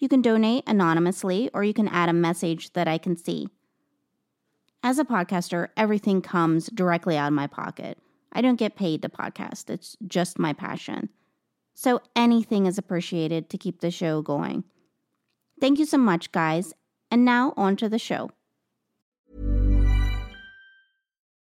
You can donate anonymously or you can add a message that I can see. As a podcaster, everything comes directly out of my pocket. I don't get paid to podcast, it's just my passion. So anything is appreciated to keep the show going. Thank you so much, guys. And now on to the show.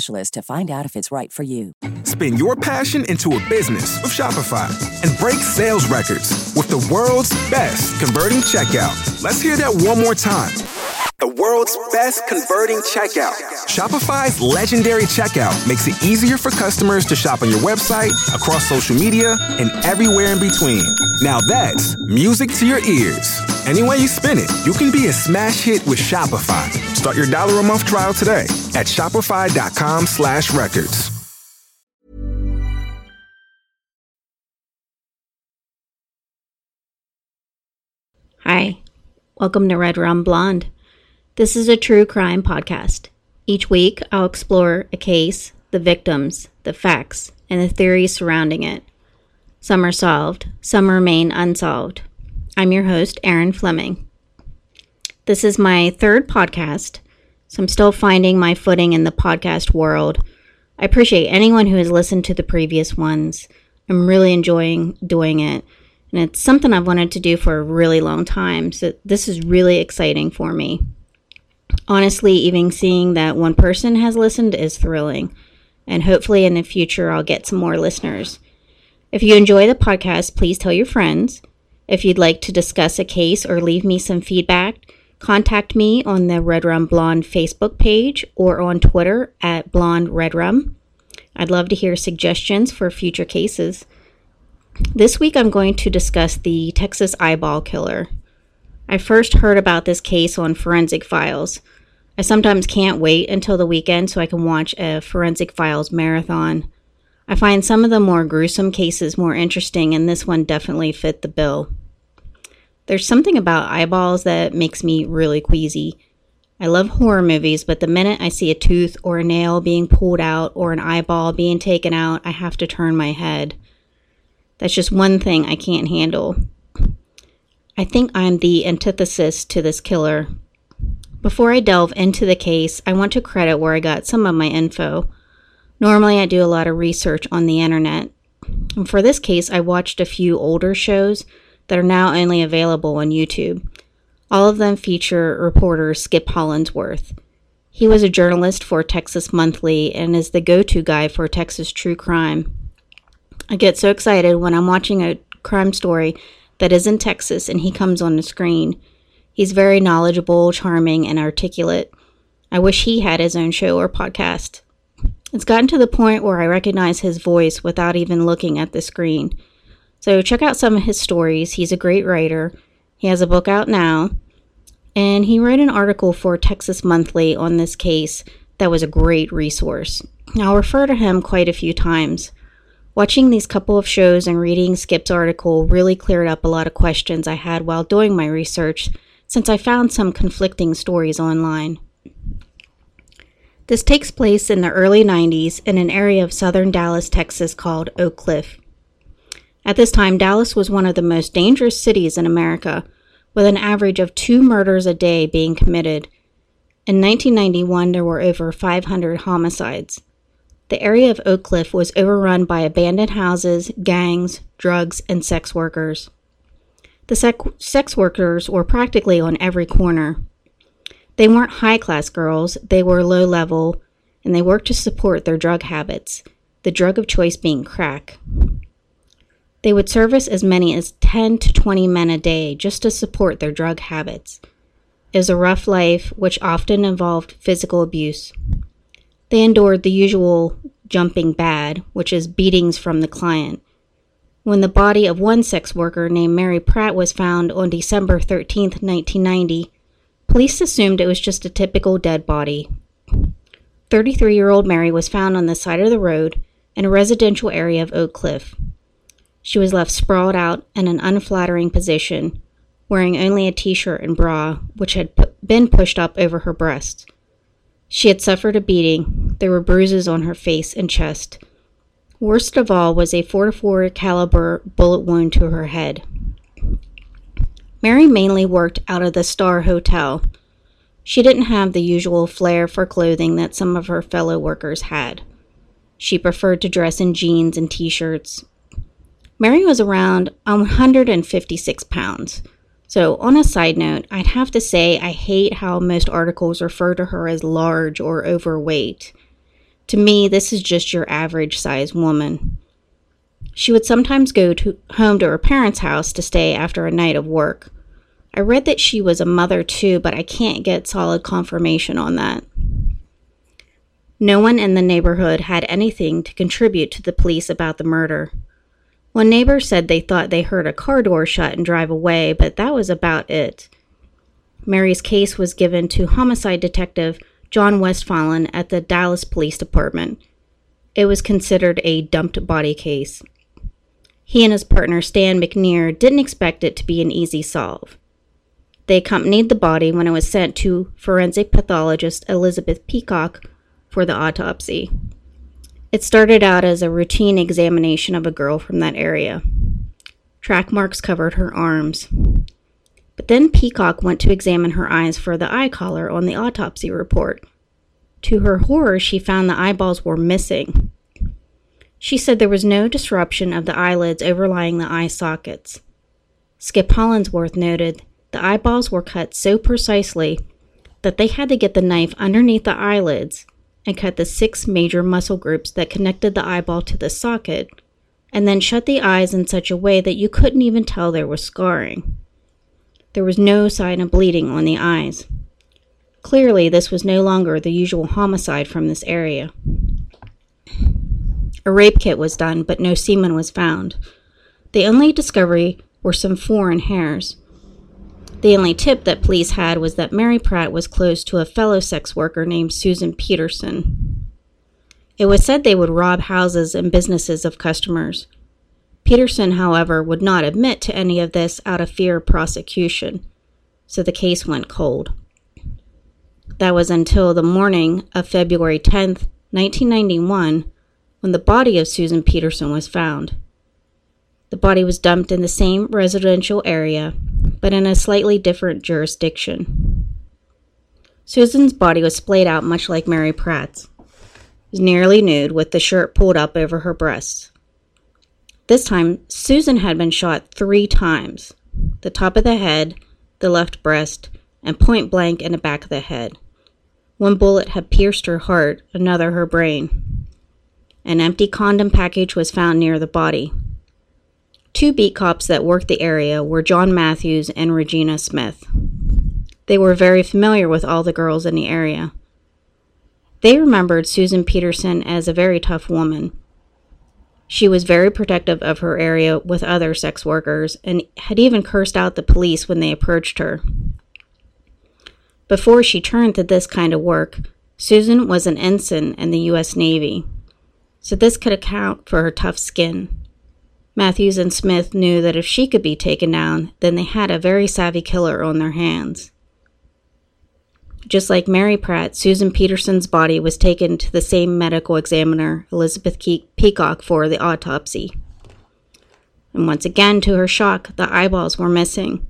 to find out if it's right for you. Spin your passion into a business with Shopify and break sales records with the world's best converting checkout. Let's hear that one more time. The world's best converting checkout. Shopify's legendary checkout makes it easier for customers to shop on your website, across social media, and everywhere in between. Now that's music to your ears. Any way you spin it, you can be a smash hit with Shopify. Start your dollar a month trial today at shopify.com slash records. Hi, welcome to Red Rum Blonde. This is a true crime podcast. Each week, I'll explore a case, the victims, the facts, and the theories surrounding it. Some are solved, some remain unsolved. I'm your host, Erin Fleming. This is my third podcast, so I'm still finding my footing in the podcast world. I appreciate anyone who has listened to the previous ones. I'm really enjoying doing it, and it's something I've wanted to do for a really long time, so this is really exciting for me. Honestly, even seeing that one person has listened is thrilling, and hopefully in the future I'll get some more listeners. If you enjoy the podcast, please tell your friends. If you'd like to discuss a case or leave me some feedback, contact me on the Red Rum Blonde Facebook page or on Twitter at Blonde Red Rum. I'd love to hear suggestions for future cases. This week I'm going to discuss the Texas eyeball killer. I first heard about this case on Forensic Files. I sometimes can't wait until the weekend so I can watch a Forensic Files marathon. I find some of the more gruesome cases more interesting, and this one definitely fit the bill. There's something about eyeballs that makes me really queasy. I love horror movies, but the minute I see a tooth or a nail being pulled out or an eyeball being taken out, I have to turn my head. That's just one thing I can't handle. I think I'm the antithesis to this killer. Before I delve into the case, I want to credit where I got some of my info. Normally, I do a lot of research on the internet. And for this case, I watched a few older shows that are now only available on YouTube. All of them feature reporter Skip Hollandsworth. He was a journalist for Texas Monthly and is the go to guy for Texas true crime. I get so excited when I'm watching a crime story that is in Texas and he comes on the screen. He's very knowledgeable, charming, and articulate. I wish he had his own show or podcast. It's gotten to the point where I recognize his voice without even looking at the screen. So check out some of his stories. He's a great writer. He has a book out now. And he wrote an article for Texas Monthly on this case that was a great resource. I'll refer to him quite a few times. Watching these couple of shows and reading Skip's article really cleared up a lot of questions I had while doing my research since I found some conflicting stories online. This takes place in the early 90s in an area of southern Dallas, Texas called Oak Cliff. At this time, Dallas was one of the most dangerous cities in America, with an average of two murders a day being committed. In 1991, there were over 500 homicides. The area of Oak Cliff was overrun by abandoned houses, gangs, drugs, and sex workers. The sec- sex workers were practically on every corner. They weren't high class girls, they were low level, and they worked to support their drug habits, the drug of choice being crack. They would service as many as 10 to 20 men a day just to support their drug habits. It was a rough life, which often involved physical abuse. They endured the usual jumping bad, which is beatings from the client. When the body of one sex worker named Mary Pratt was found on December 13, 1990, police assumed it was just a typical dead body. 33 year old Mary was found on the side of the road in a residential area of Oak Cliff. She was left sprawled out in an unflattering position, wearing only a t shirt and bra, which had been pushed up over her breasts. She had suffered a beating. There were bruises on her face and chest. Worst of all was a 44 caliber bullet wound to her head. Mary mainly worked out of the Star Hotel. She didn't have the usual flair for clothing that some of her fellow workers had. She preferred to dress in jeans and t shirts. Mary was around 156 pounds. So, on a side note, I'd have to say I hate how most articles refer to her as large or overweight. To me, this is just your average size woman. She would sometimes go to, home to her parents' house to stay after a night of work. I read that she was a mother too, but I can't get solid confirmation on that. No one in the neighborhood had anything to contribute to the police about the murder. One neighbor said they thought they heard a car door shut and drive away, but that was about it. Mary's case was given to homicide detective John Westphalen at the Dallas Police Department. It was considered a dumped body case. He and his partner Stan McNear didn't expect it to be an easy solve. They accompanied the body when it was sent to forensic pathologist Elizabeth Peacock for the autopsy. It started out as a routine examination of a girl from that area. Track marks covered her arms. But then Peacock went to examine her eyes for the eye collar on the autopsy report. To her horror, she found the eyeballs were missing. She said there was no disruption of the eyelids overlying the eye sockets. Skip Hollandsworth noted the eyeballs were cut so precisely that they had to get the knife underneath the eyelids and cut the six major muscle groups that connected the eyeball to the socket, and then shut the eyes in such a way that you couldn't even tell there was scarring. There was no sign of bleeding on the eyes. Clearly, this was no longer the usual homicide from this area. A rape kit was done, but no semen was found. The only discovery were some foreign hairs. The only tip that police had was that Mary Pratt was close to a fellow sex worker named Susan Peterson. It was said they would rob houses and businesses of customers. Peterson, however, would not admit to any of this out of fear of prosecution, so the case went cold. That was until the morning of February 10, 1991, when the body of Susan Peterson was found. The body was dumped in the same residential area, but in a slightly different jurisdiction. Susan's body was splayed out much like Mary Pratt's. Nearly nude, with the shirt pulled up over her breasts. This time, Susan had been shot three times the top of the head, the left breast, and point blank in the back of the head. One bullet had pierced her heart, another her brain. An empty condom package was found near the body. Two beat cops that worked the area were John Matthews and Regina Smith. They were very familiar with all the girls in the area. They remembered Susan Peterson as a very tough woman. She was very protective of her area with other sex workers and had even cursed out the police when they approached her. Before she turned to this kind of work, Susan was an ensign in the U.S. Navy, so this could account for her tough skin. Matthews and Smith knew that if she could be taken down, then they had a very savvy killer on their hands. Just like Mary Pratt, Susan Peterson's body was taken to the same medical examiner, Elizabeth Peacock, for the autopsy. And once again, to her shock, the eyeballs were missing.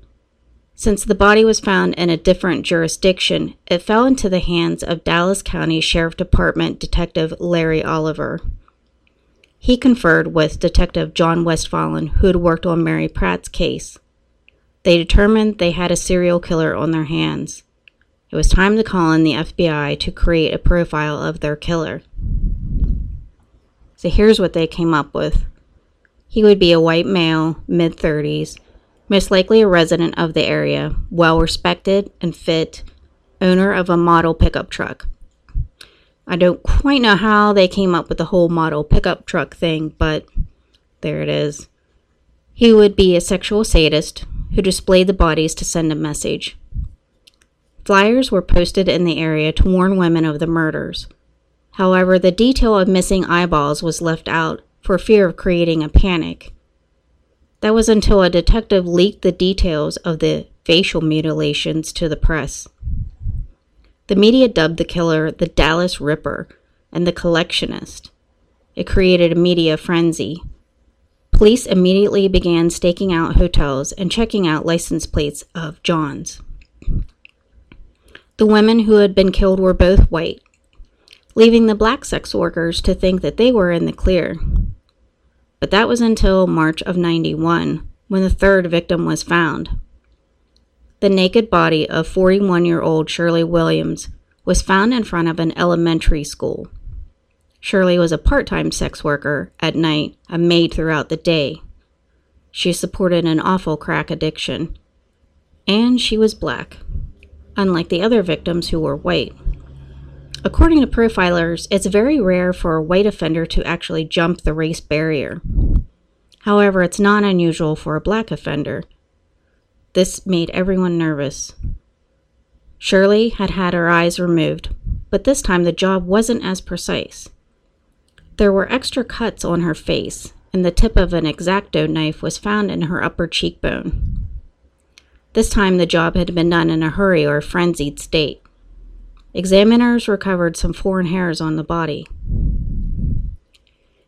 Since the body was found in a different jurisdiction, it fell into the hands of Dallas County Sheriff Department Detective Larry Oliver. He conferred with Detective John Westphalen, who had worked on Mary Pratt's case. They determined they had a serial killer on their hands. It was time to call in the FBI to create a profile of their killer. So here's what they came up with he would be a white male, mid 30s, most likely a resident of the area, well respected and fit, owner of a model pickup truck. I don't quite know how they came up with the whole model pickup truck thing, but there it is. He would be a sexual sadist who displayed the bodies to send a message. Flyers were posted in the area to warn women of the murders. However, the detail of missing eyeballs was left out for fear of creating a panic. That was until a detective leaked the details of the facial mutilations to the press. The media dubbed the killer the Dallas Ripper and the Collectionist. It created a media frenzy. Police immediately began staking out hotels and checking out license plates of John's. The women who had been killed were both white, leaving the black sex workers to think that they were in the clear. But that was until March of 91 when the third victim was found. The naked body of 41 year old Shirley Williams was found in front of an elementary school. Shirley was a part time sex worker at night, a maid throughout the day. She supported an awful crack addiction. And she was black, unlike the other victims who were white. According to profilers, it's very rare for a white offender to actually jump the race barrier. However, it's not unusual for a black offender this made everyone nervous. Shirley had had her eyes removed, but this time the job wasn't as precise. There were extra cuts on her face, and the tip of an X-Acto knife was found in her upper cheekbone. This time the job had been done in a hurry or frenzied state. Examiners recovered some foreign hairs on the body.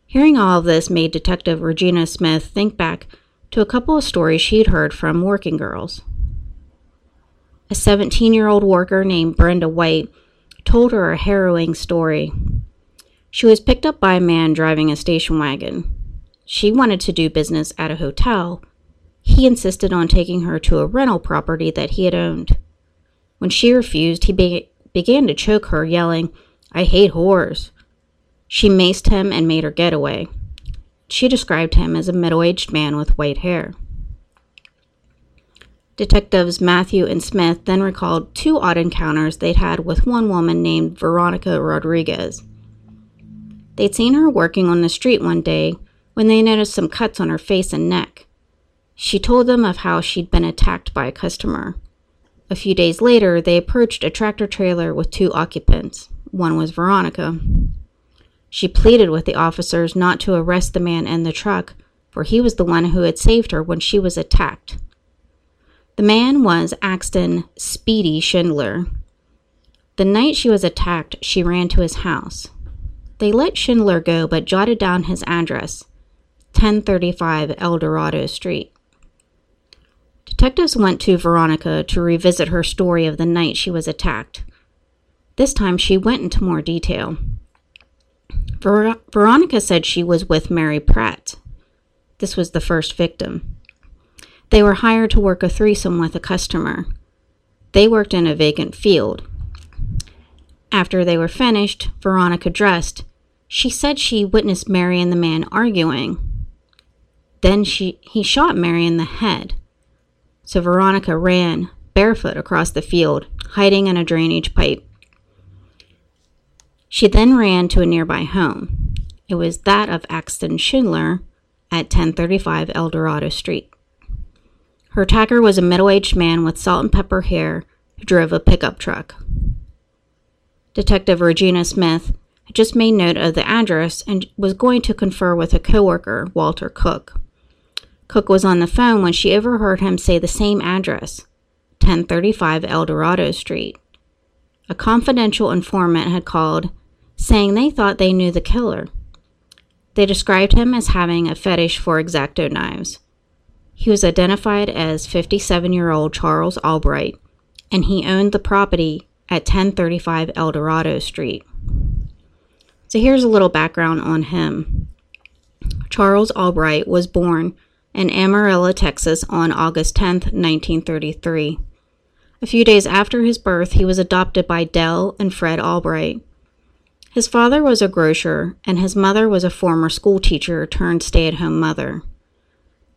Hearing all of this made Detective Regina Smith think back to a couple of stories she'd heard from working girls. A 17 year old worker named Brenda White told her a harrowing story. She was picked up by a man driving a station wagon. She wanted to do business at a hotel. He insisted on taking her to a rental property that he had owned. When she refused, he be- began to choke her, yelling, I hate whores. She maced him and made her get away. She described him as a middle aged man with white hair. Detectives Matthew and Smith then recalled two odd encounters they'd had with one woman named Veronica Rodriguez. They'd seen her working on the street one day when they noticed some cuts on her face and neck. She told them of how she'd been attacked by a customer. A few days later, they approached a tractor trailer with two occupants. One was Veronica. She pleaded with the officers not to arrest the man in the truck, for he was the one who had saved her when she was attacked. The man was Axton Speedy Schindler. The night she was attacked, she ran to his house. They let Schindler go but jotted down his address 1035 El Dorado Street. Detectives went to Veronica to revisit her story of the night she was attacked. This time she went into more detail. Ver- Veronica said she was with Mary Pratt. This was the first victim. They were hired to work a threesome with a customer. They worked in a vacant field. After they were finished, Veronica dressed. She said she witnessed Mary and the man arguing. Then she, he shot Mary in the head. So Veronica ran barefoot across the field, hiding in a drainage pipe. She then ran to a nearby home. It was that of Axton Schindler at 1035 El Dorado Street. Her attacker was a middle aged man with salt and pepper hair who drove a pickup truck. Detective Regina Smith had just made note of the address and was going to confer with a coworker, Walter Cook. Cook was on the phone when she overheard him say the same address, 1035 Eldorado Street. A confidential informant had called, saying they thought they knew the killer. They described him as having a fetish for X-Acto knives. He was identified as 57 year old Charles Albright, and he owned the property at 1035 Eldorado Street. So here's a little background on him. Charles Albright was born in Amarillo, Texas on August 10, 1933. A few days after his birth, he was adopted by Dell and Fred Albright. His father was a grocer, and his mother was a former schoolteacher turned stay at home mother.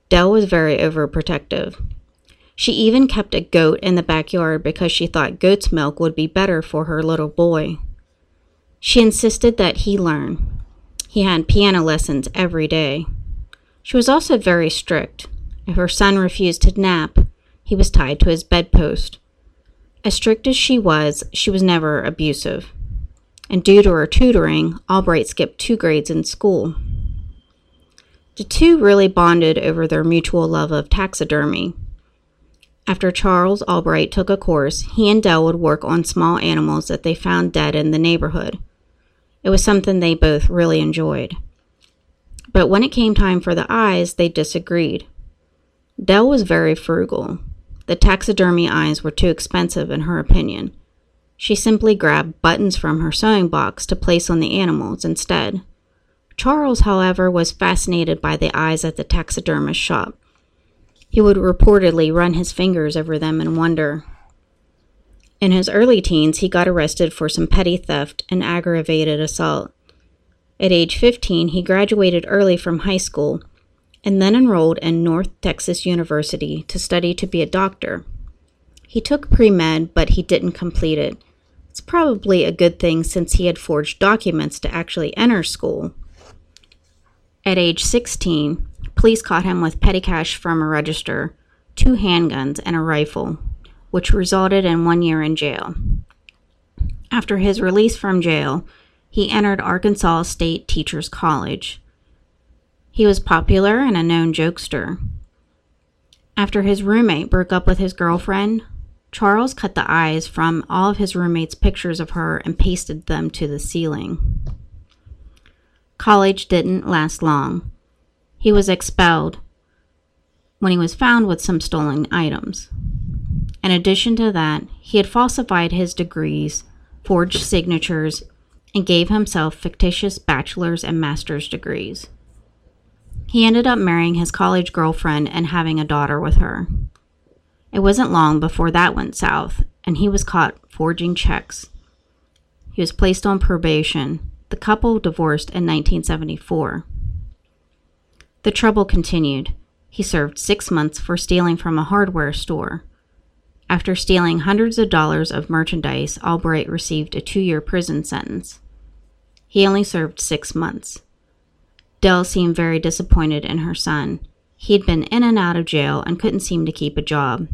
Dell was very overprotective. She even kept a goat in the backyard because she thought goat's milk would be better for her little boy. She insisted that he learn. He had piano lessons every day. She was also very strict. If her son refused to nap, he was tied to his bedpost. As strict as she was, she was never abusive. And due to her tutoring, Albright skipped two grades in school. The two really bonded over their mutual love of taxidermy. After Charles Albright took a course, he and Dell would work on small animals that they found dead in the neighborhood. It was something they both really enjoyed. But when it came time for the eyes, they disagreed. Dell was very frugal. The taxidermy eyes were too expensive, in her opinion. She simply grabbed buttons from her sewing box to place on the animals instead. Charles, however, was fascinated by the eyes at the taxidermist's shop. He would reportedly run his fingers over them and wonder. In his early teens, he got arrested for some petty theft and aggravated assault. At age 15, he graduated early from high school and then enrolled in North Texas University to study to be a doctor. He took pre med, but he didn't complete it. Probably a good thing since he had forged documents to actually enter school. At age 16, police caught him with petty cash from a register, two handguns, and a rifle, which resulted in one year in jail. After his release from jail, he entered Arkansas State Teachers College. He was popular and a known jokester. After his roommate broke up with his girlfriend, Charles cut the eyes from all of his roommates' pictures of her and pasted them to the ceiling. College didn't last long. He was expelled when he was found with some stolen items. In addition to that, he had falsified his degrees, forged signatures, and gave himself fictitious bachelor's and master's degrees. He ended up marrying his college girlfriend and having a daughter with her. It wasn't long before that went south, and he was caught forging checks. He was placed on probation. The couple divorced in 1974. The trouble continued. He served six months for stealing from a hardware store. After stealing hundreds of dollars of merchandise, Albright received a two year prison sentence. He only served six months. Dell seemed very disappointed in her son. He'd been in and out of jail and couldn't seem to keep a job.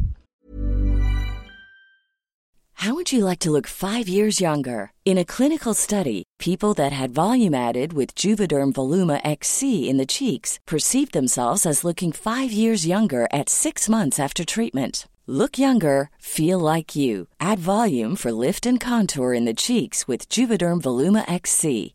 How would you like to look five years younger? In a clinical study, people that had volume added with Juvederm Voluma XC in the cheeks perceived themselves as looking five years younger at six months after treatment. Look younger, feel like you. Add volume for lift and contour in the cheeks with Juvederm Voluma XC.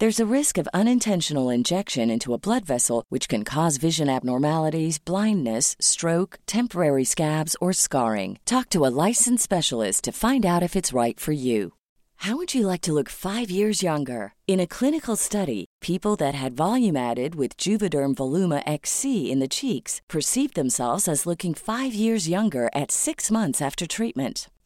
There's a risk of unintentional injection into a blood vessel, which can cause vision abnormalities, blindness, stroke, temporary scabs, or scarring. Talk to a licensed specialist to find out if it's right for you. How would you like to look five years younger? In a clinical study, people that had volume added with Juvederm Voluma XC in the cheeks perceived themselves as looking five years younger at six months after treatment.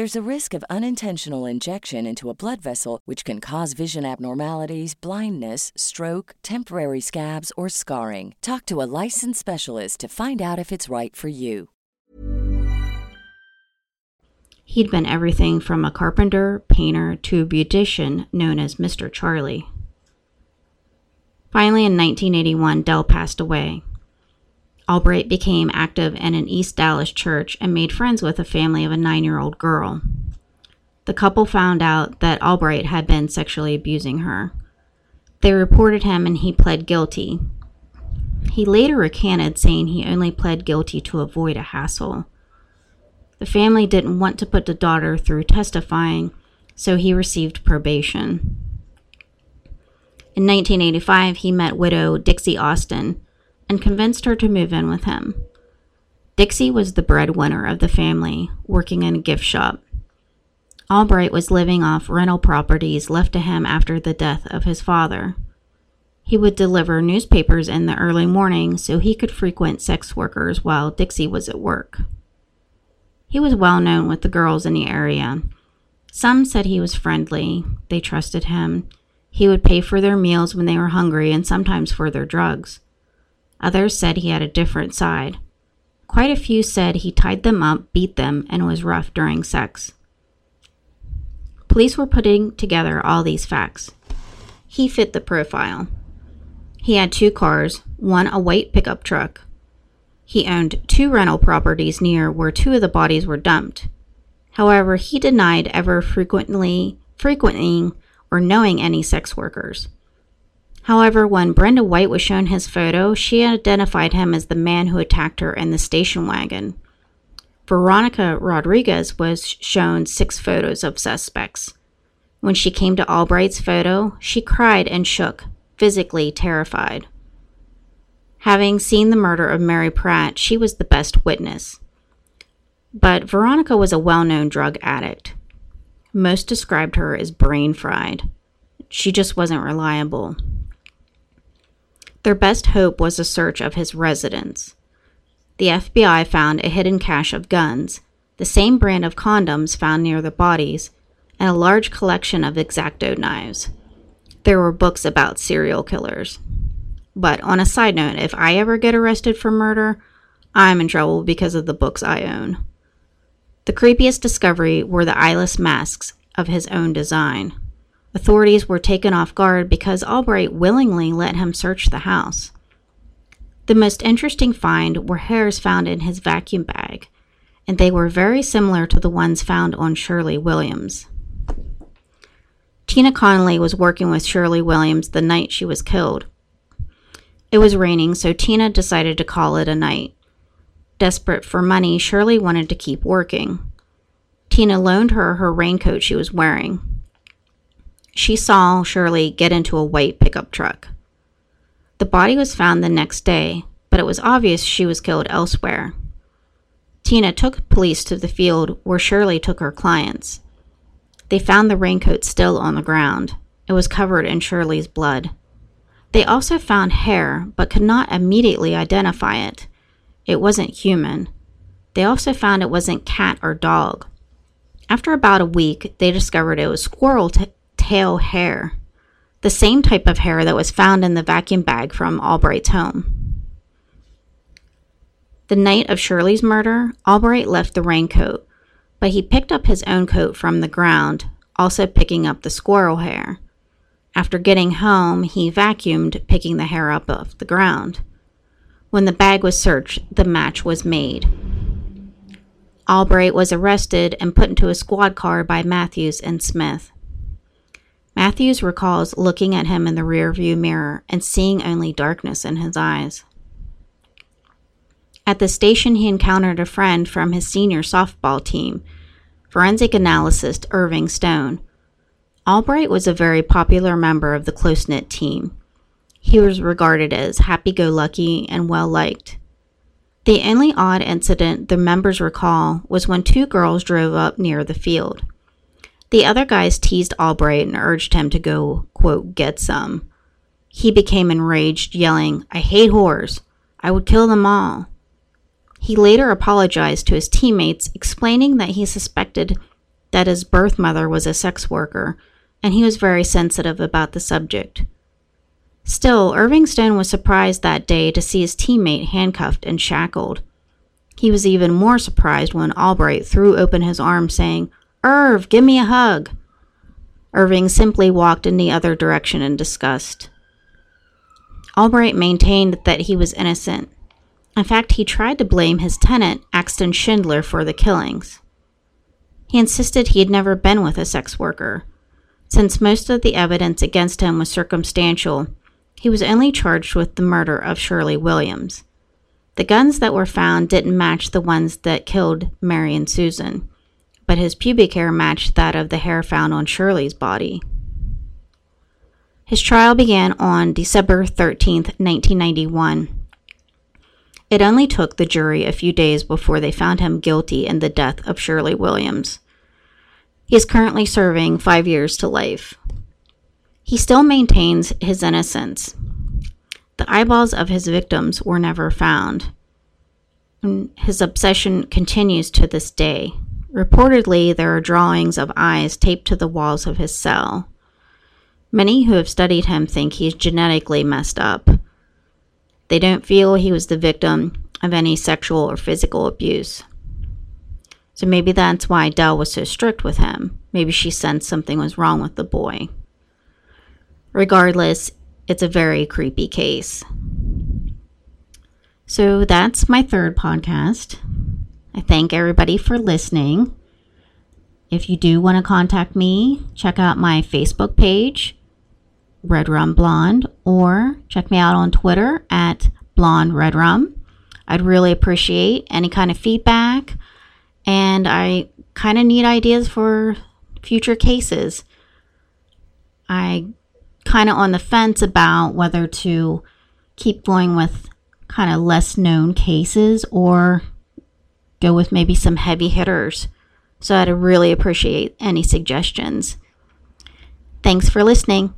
There's a risk of unintentional injection into a blood vessel, which can cause vision abnormalities, blindness, stroke, temporary scabs, or scarring. Talk to a licensed specialist to find out if it's right for you. He'd been everything from a carpenter, painter, to a beautician known as Mr. Charlie. Finally, in 1981, Dell passed away. Albright became active in an East Dallas church and made friends with a family of a nine year old girl. The couple found out that Albright had been sexually abusing her. They reported him and he pled guilty. He later recanted, saying he only pled guilty to avoid a hassle. The family didn't want to put the daughter through testifying, so he received probation. In 1985, he met widow Dixie Austin, and convinced her to move in with him. Dixie was the breadwinner of the family, working in a gift shop. Albright was living off rental properties left to him after the death of his father. He would deliver newspapers in the early morning so he could frequent sex workers while Dixie was at work. He was well known with the girls in the area. Some said he was friendly, they trusted him. He would pay for their meals when they were hungry and sometimes for their drugs. Others said he had a different side. Quite a few said he tied them up, beat them, and was rough during sex. Police were putting together all these facts. He fit the profile. He had two cars, one a white pickup truck. He owned two rental properties near where two of the bodies were dumped. However, he denied ever frequently frequenting or knowing any sex workers. However, when Brenda White was shown his photo, she identified him as the man who attacked her in the station wagon. Veronica Rodriguez was shown six photos of suspects. When she came to Albright's photo, she cried and shook, physically terrified. Having seen the murder of Mary Pratt, she was the best witness. But Veronica was a well known drug addict. Most described her as brain fried. She just wasn't reliable. Their best hope was a search of his residence. The FBI found a hidden cache of guns, the same brand of condoms found near the bodies, and a large collection of X-Acto knives. There were books about serial killers. But on a side note, if I ever get arrested for murder, I'm in trouble because of the books I own. The creepiest discovery were the eyeless masks of his own design. Authorities were taken off guard because Albright willingly let him search the house. The most interesting find were hairs found in his vacuum bag, and they were very similar to the ones found on Shirley Williams. Tina Connolly was working with Shirley Williams the night she was killed. It was raining, so Tina decided to call it a night. Desperate for money, Shirley wanted to keep working. Tina loaned her her raincoat she was wearing. She saw Shirley get into a white pickup truck. The body was found the next day, but it was obvious she was killed elsewhere. Tina took police to the field where Shirley took her clients. They found the raincoat still on the ground. It was covered in Shirley's blood. They also found hair, but could not immediately identify it. It wasn't human. They also found it wasn't cat or dog. After about a week, they discovered it was squirrel t- tail hair, the same type of hair that was found in the vacuum bag from Albright's home. The night of Shirley's murder, Albright left the raincoat, but he picked up his own coat from the ground, also picking up the squirrel hair. After getting home, he vacuumed, picking the hair up off the ground. When the bag was searched, the match was made. Albright was arrested and put into a squad car by Matthews and Smith. Matthews recalls looking at him in the rearview mirror and seeing only darkness in his eyes. At the station, he encountered a friend from his senior softball team, forensic analyst Irving Stone. Albright was a very popular member of the close knit team. He was regarded as happy go lucky and well liked. The only odd incident the members recall was when two girls drove up near the field. The other guys teased Albright and urged him to go, quote, get some. He became enraged, yelling, I hate whores. I would kill them all. He later apologized to his teammates, explaining that he suspected that his birth mother was a sex worker, and he was very sensitive about the subject. Still, Irving Stone was surprised that day to see his teammate handcuffed and shackled. He was even more surprised when Albright threw open his arms, saying, Irv, give me a hug. Irving simply walked in the other direction in disgust. Albright maintained that he was innocent. In fact, he tried to blame his tenant, Axton Schindler, for the killings. He insisted he had never been with a sex worker. Since most of the evidence against him was circumstantial, he was only charged with the murder of Shirley Williams. The guns that were found didn't match the ones that killed Mary and Susan, but his pubic hair matched that of the hair found on Shirley's body. His trial began on December 13, 1991. It only took the jury a few days before they found him guilty in the death of Shirley Williams. He is currently serving five years to life. He still maintains his innocence. The eyeballs of his victims were never found. His obsession continues to this day. Reportedly, there are drawings of eyes taped to the walls of his cell. Many who have studied him think he's genetically messed up. They don't feel he was the victim of any sexual or physical abuse. So maybe that's why Dell was so strict with him. Maybe she sensed something was wrong with the boy. Regardless, it's a very creepy case. So that's my third podcast. I thank everybody for listening. If you do want to contact me, check out my Facebook page, Red Rum Blonde, or check me out on Twitter at Blonde Red Rum. I'd really appreciate any kind of feedback, and I kind of need ideas for future cases. I kind of on the fence about whether to keep going with kind of less known cases or go with maybe some heavy hitters. So I'd really appreciate any suggestions. Thanks for listening.